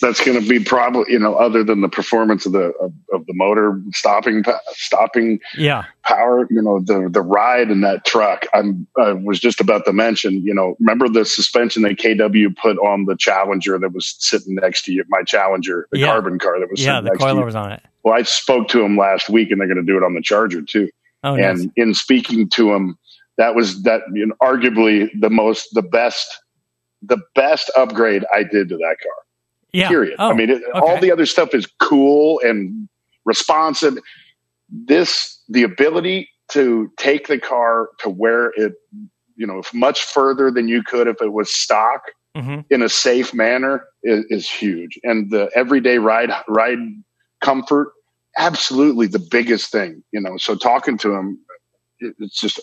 that's going to be probably you know other than the performance of the of, of, the motor stopping stopping yeah. power you know the the ride in that truck I'm I was just about to mention you know remember the suspension that KW put on the Challenger that was sitting next to you my Challenger the yeah. carbon car that was yeah the coiler was on it. Well I spoke to him last week and they're going to do it on the Charger too. Oh, and nice. in speaking to him that was that you know, arguably the most the best the best upgrade I did to that car yeah. Period. Oh, I mean, it, okay. all the other stuff is cool and responsive. This, the ability to take the car to where it, you know, much further than you could if it was stock hmm in a safe manner is, is huge. And the everyday ride ride comfort, absolutely the biggest thing. You know, so talking to him, it, it's just a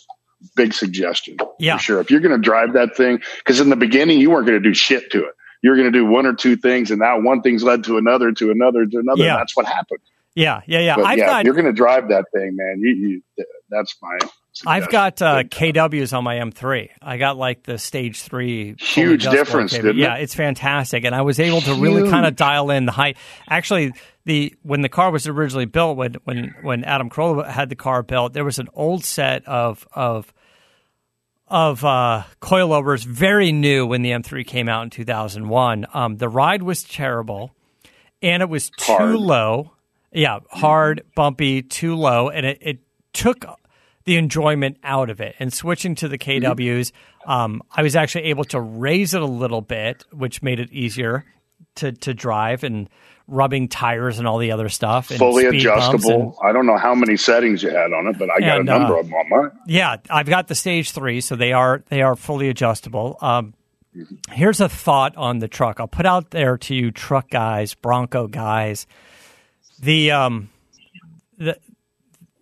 big suggestion. Yeah. for sure. If you're going to drive that thing, because in the beginning you weren't going to do shit to it. You were going to do one or two things, and now one thing's led to another, to another, to another. Yeah. And that's what happened. Yeah, yeah, yeah. But I've yeah, got you're going to drive that thing, man. You, you that's my. I've got uh, KWs on my M3. I got like the stage three. Huge difference, didn't it? Yeah, it's fantastic, and I was able to really kind of dial in the height. Actually, the when the car was originally built, when when when Adam Carolla had the car built, there was an old set of of of uh, coilovers, very new when the M3 came out in 2001. Um, the ride was terrible, and it was too Hard. low. Yeah, hard, bumpy, too low, and it, it took the enjoyment out of it. And switching to the KWs, um, I was actually able to raise it a little bit, which made it easier to to drive and rubbing tires and all the other stuff. And fully speed bumps adjustable. and- I don't know how many settings you had on it, but I got And, a number uh, of them on mine. yeah, I've got the stage three, so they are they are fully adjustable. Um, here's a thought on the truck. I'll put out there to you, truck guys, Bronco guys. The um, the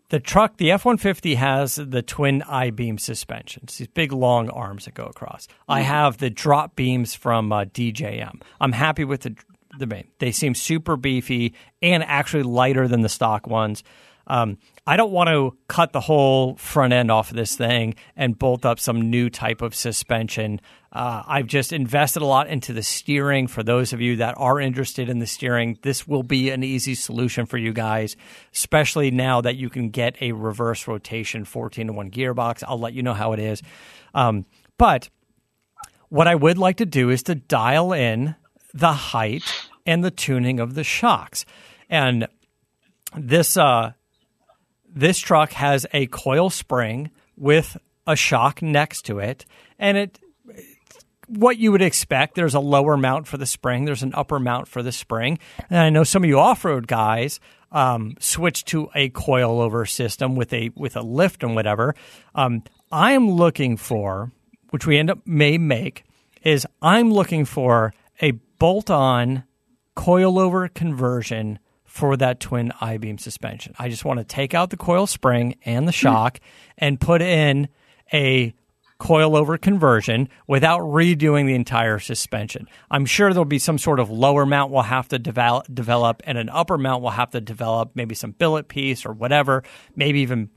the truck, the F one fifty has the twin I beam suspensions, these big long arms that go across. I have the drop beams from uh, DJM. I'm happy with the They seem super beefy and actually lighter than the stock ones. Um, I don't want to cut the whole front end off of this thing and bolt up some new type of suspension. Uh, I've just invested a lot into the steering. For those of you that are interested in the steering, this will be an easy solution for you guys, especially now that you can get a reverse rotation 14 to 1 gearbox. I'll let you know how it is. Um, but what I would like to do is to dial in the height and the tuning of the shocks. And this uh, this truck has a coil spring with a shock next to it, and it what you would expect. There's a lower mount for the spring. There's an upper mount for the spring. And I know some of you off-road guys um, switch to a coilover system with a with a lift and whatever. Um, I am looking for, which we end up may make, is I'm looking for a bolt-on coilover conversion for that twin I beam suspension. I just want to take out the coil spring and the shock and put in a coilover conversion without redoing the entire suspension. I'm sure there'll be some sort of lower mount we'll have to develop, develop and an upper mount we'll have to develop, maybe some billet piece or whatever, maybe even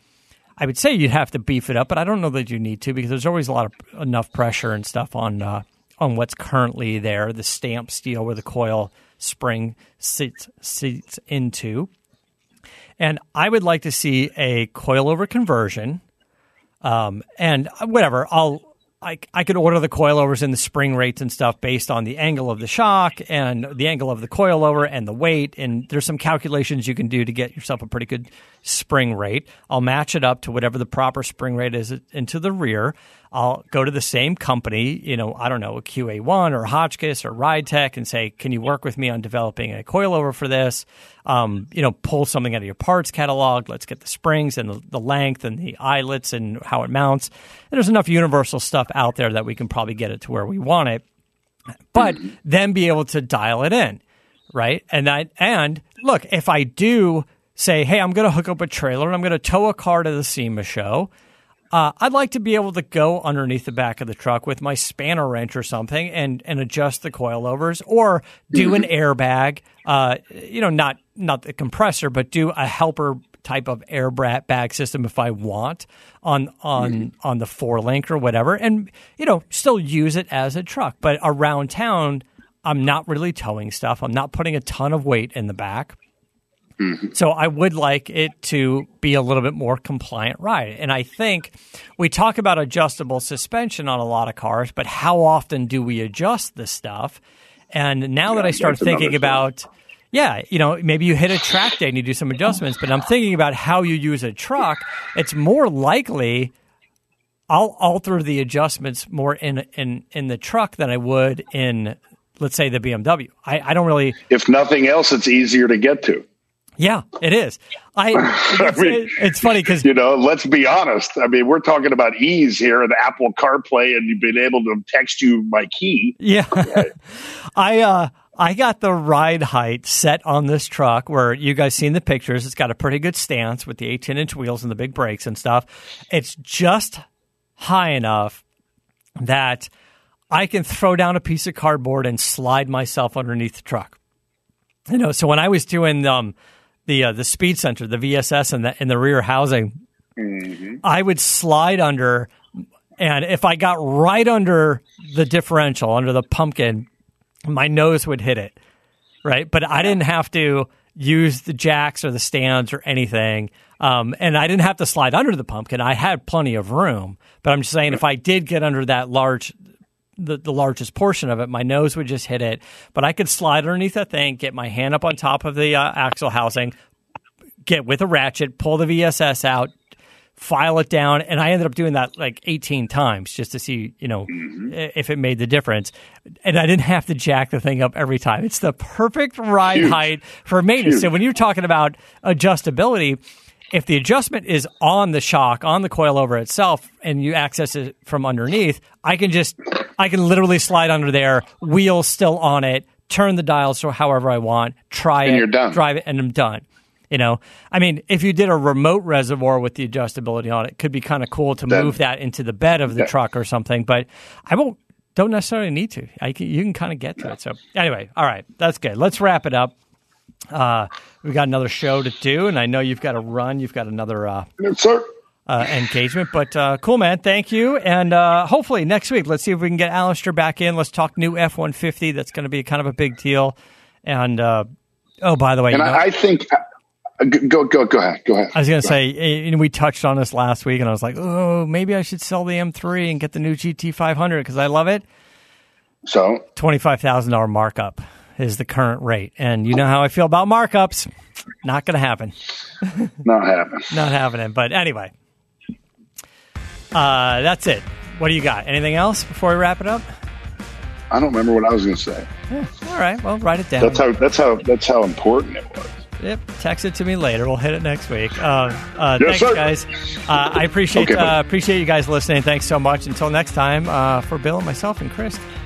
I would say you'd have to beef it up, but I don't know that you need to because there's always a lot of enough pressure and stuff on uh, on what's currently there, the stamp steel where the coil spring sits sits into. And I would like to see a coilover conversion. Um, and whatever, I'll I, I could order the coilovers and the spring rates and stuff based on the angle of the shock and the angle of the coilover and the weight. And there's some calculations you can do to get yourself a pretty good spring rate. I'll match it up to whatever the proper spring rate is into the rear. I'll go to the same company, you know, I don't know, a QA1 or Hotchkiss or RideTech and say, can you work with me on developing a coilover for this? Um, you know, pull something out of your parts catalog. Let's get the springs and the, the length and the eyelets and how it mounts. And there's enough universal stuff out there that we can probably get it to where we want it, but then be able to dial it in, right? And I, and look, if I do say, hey, I'm going to hook up a trailer and I'm going to tow a car to the SEMA show, uh, I'd like to be able to go underneath the back of the truck with my spanner wrench or something and, and adjust the coilovers or do an airbag, uh, you know, not, not the compressor, but do a helper type of airbag bag system if I want on on on the four link or whatever, and you know still use it as a truck. But around town, I'm not really towing stuff. I'm not putting a ton of weight in the back. Mm-hmm. So I would like it to be a little bit more compliant ride. And I think we talk about adjustable suspension on a lot of cars, but how often do we adjust this stuff? And now that I start thinking about yeah, you know, maybe you hit a track day and you do some adjustments, but I'm thinking about how you use a truck. It's more likely I'll alter the adjustments more in in in the truck than I would in let's say the BMW. I, I don't really If nothing else, it's easier to get to. Yeah, it is. I, it's, I mean, it's funny because you know, let's be honest. I mean, we're talking about ease here and Apple CarPlay, and you've been able to text you my key. Yeah, I uh, I got the ride height set on this truck where you guys seen the pictures. It's got a pretty good stance with the 18 inch wheels and the big brakes and stuff. It's just high enough that I can throw down a piece of cardboard and slide myself underneath the truck. You know, so when I was doing um, the uh, the speed sensor, the VSS and the in the rear housing, I would slide under, and if I got right under the differential, under the pumpkin, my nose would hit it, right? But I didn't have to use the jacks or the stands or anything. Um, and I didn't have to slide under the pumpkin. I had plenty of room. But I'm just saying, if I did get under that large, the, the largest portion of it, my nose would just hit it. But I could slide underneath that thing, get my hand up on top of the uh, axle housing, get with a ratchet, pull the VSS out, file it down, and I ended up doing that like 18 times just to see, you know, i- if it made the difference. And I didn't have to jack the thing up every time. It's the perfect ride Huge. height for maintenance. So when you're talking about adjustability, if the adjustment is on the shock, on the coilover itself, and you access it from underneath, I can just, I can literally slide under there, wheels still on it, turn the dials so however I want, try And it, you're done. drive it, and I'm done. You know, I mean, if you did a remote reservoir with the adjustability on it, it could be kind of cool to move that into the bed of the Yeah. truck or something. But I won't. Don't necessarily need to. I can, you can kind of get to it. So anyway, all right, that's good. Let's wrap it up. Uh, we've got another show to do, and I know you've got to run. You've got another uh, Yes, sir. uh, engagement. But uh, cool, man. Thank you. And uh, hopefully next week, let's see if we can get Alistair back in. Let's talk new F 150. That's going to be kind of a big deal. And uh, oh, by the way, And you know- I, I think uh, go go go ahead. Go ahead. I was going to say, eh, and we touched on this last week, and I was like, oh, maybe I should sell the M3 and get the new GT 500 because I love it. So $25,000 markup is the current rate. And you know how I feel about markups. Not going to happen. not happening. Not happening. But anyway, uh, that's it. What do you got? Anything else before we wrap it up? I don't remember what I was going to say. All right. Well, write it down. That's how that's how that's how important it was. Yep. Text it to me later. We'll hit it next week. Uh, uh, Yes, thanks, sir. guys. Uh, I appreciate Okay, uh, appreciate you guys listening. Thanks so much. Until next time, uh, for Bill and myself and Chris,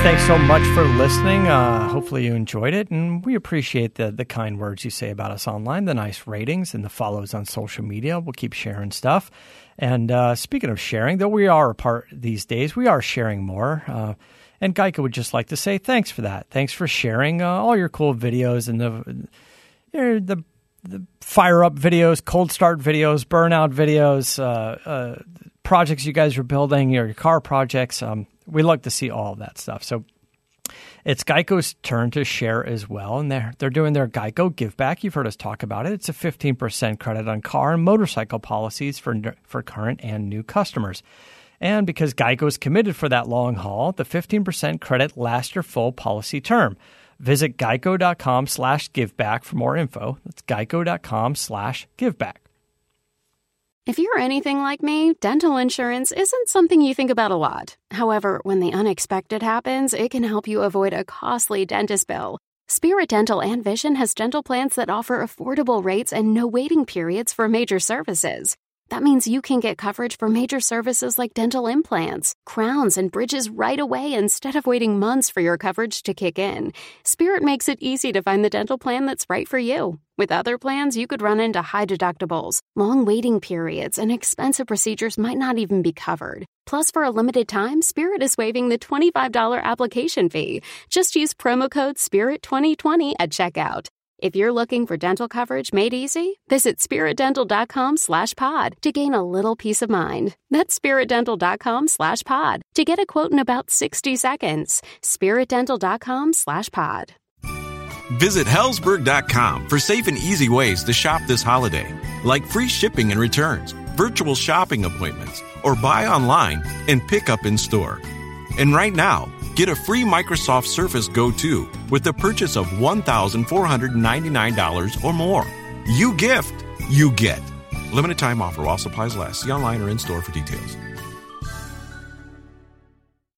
Guys, thanks so much for listening. Uh, hopefully you enjoyed it, and we appreciate the the kind words you say about us online, the nice ratings, and the follows on social media. We'll keep sharing stuff. And uh, speaking of sharing, though we are apart these days, we are sharing more. Uh, and Geico would just like to say thanks for that. Thanks for sharing uh, all your cool videos and the you know, the the fire up videos, cold start videos, burnout videos, uh, uh, projects you guys are building, your car projects. Um, we like to see all of that stuff. So it's Geico's turn to share as well, and they're they're doing their Geico Give Back. You've heard us talk about it. It's a fifteen percent credit on car and motorcycle policies for for current and new customers. And because Geico is committed for that long haul, the 15% credit lasts your full policy term. Visit geico.com slash giveback for more info. That's geico.com slash giveback. If you're anything like me, dental insurance isn't something you think about a lot. However, when the unexpected happens, it can help you avoid a costly dentist bill. Spirit Dental and Vision has dental plans that offer affordable rates and no waiting periods for major services. That means you can get coverage for major services like dental implants, crowns, and bridges right away instead of waiting months for your coverage to kick in. Spirit makes it easy to find the dental plan that's right for you. With other plans, you could run into high deductibles, long waiting periods, and expensive procedures might not even be covered. Plus, for a limited time, Spirit is waiving the $25 application fee. Just use promo code SPIRIT2020 at checkout. If you're looking for dental coverage made easy, visit spiritdental.com slash pod to gain a little peace of mind. That's spiritdental.com slash pod to get a quote in about 60 seconds. spiritdental.com slash pod. Visit Hellsberg.com for safe and easy ways to shop this holiday, like free shipping and returns, virtual shopping appointments, or buy online and pick up in store. And right now, get a free Microsoft Surface Go 2 with the purchase of $1,499 or more. You gift, you get. Limited time offer while supplies last. See online or in store for details.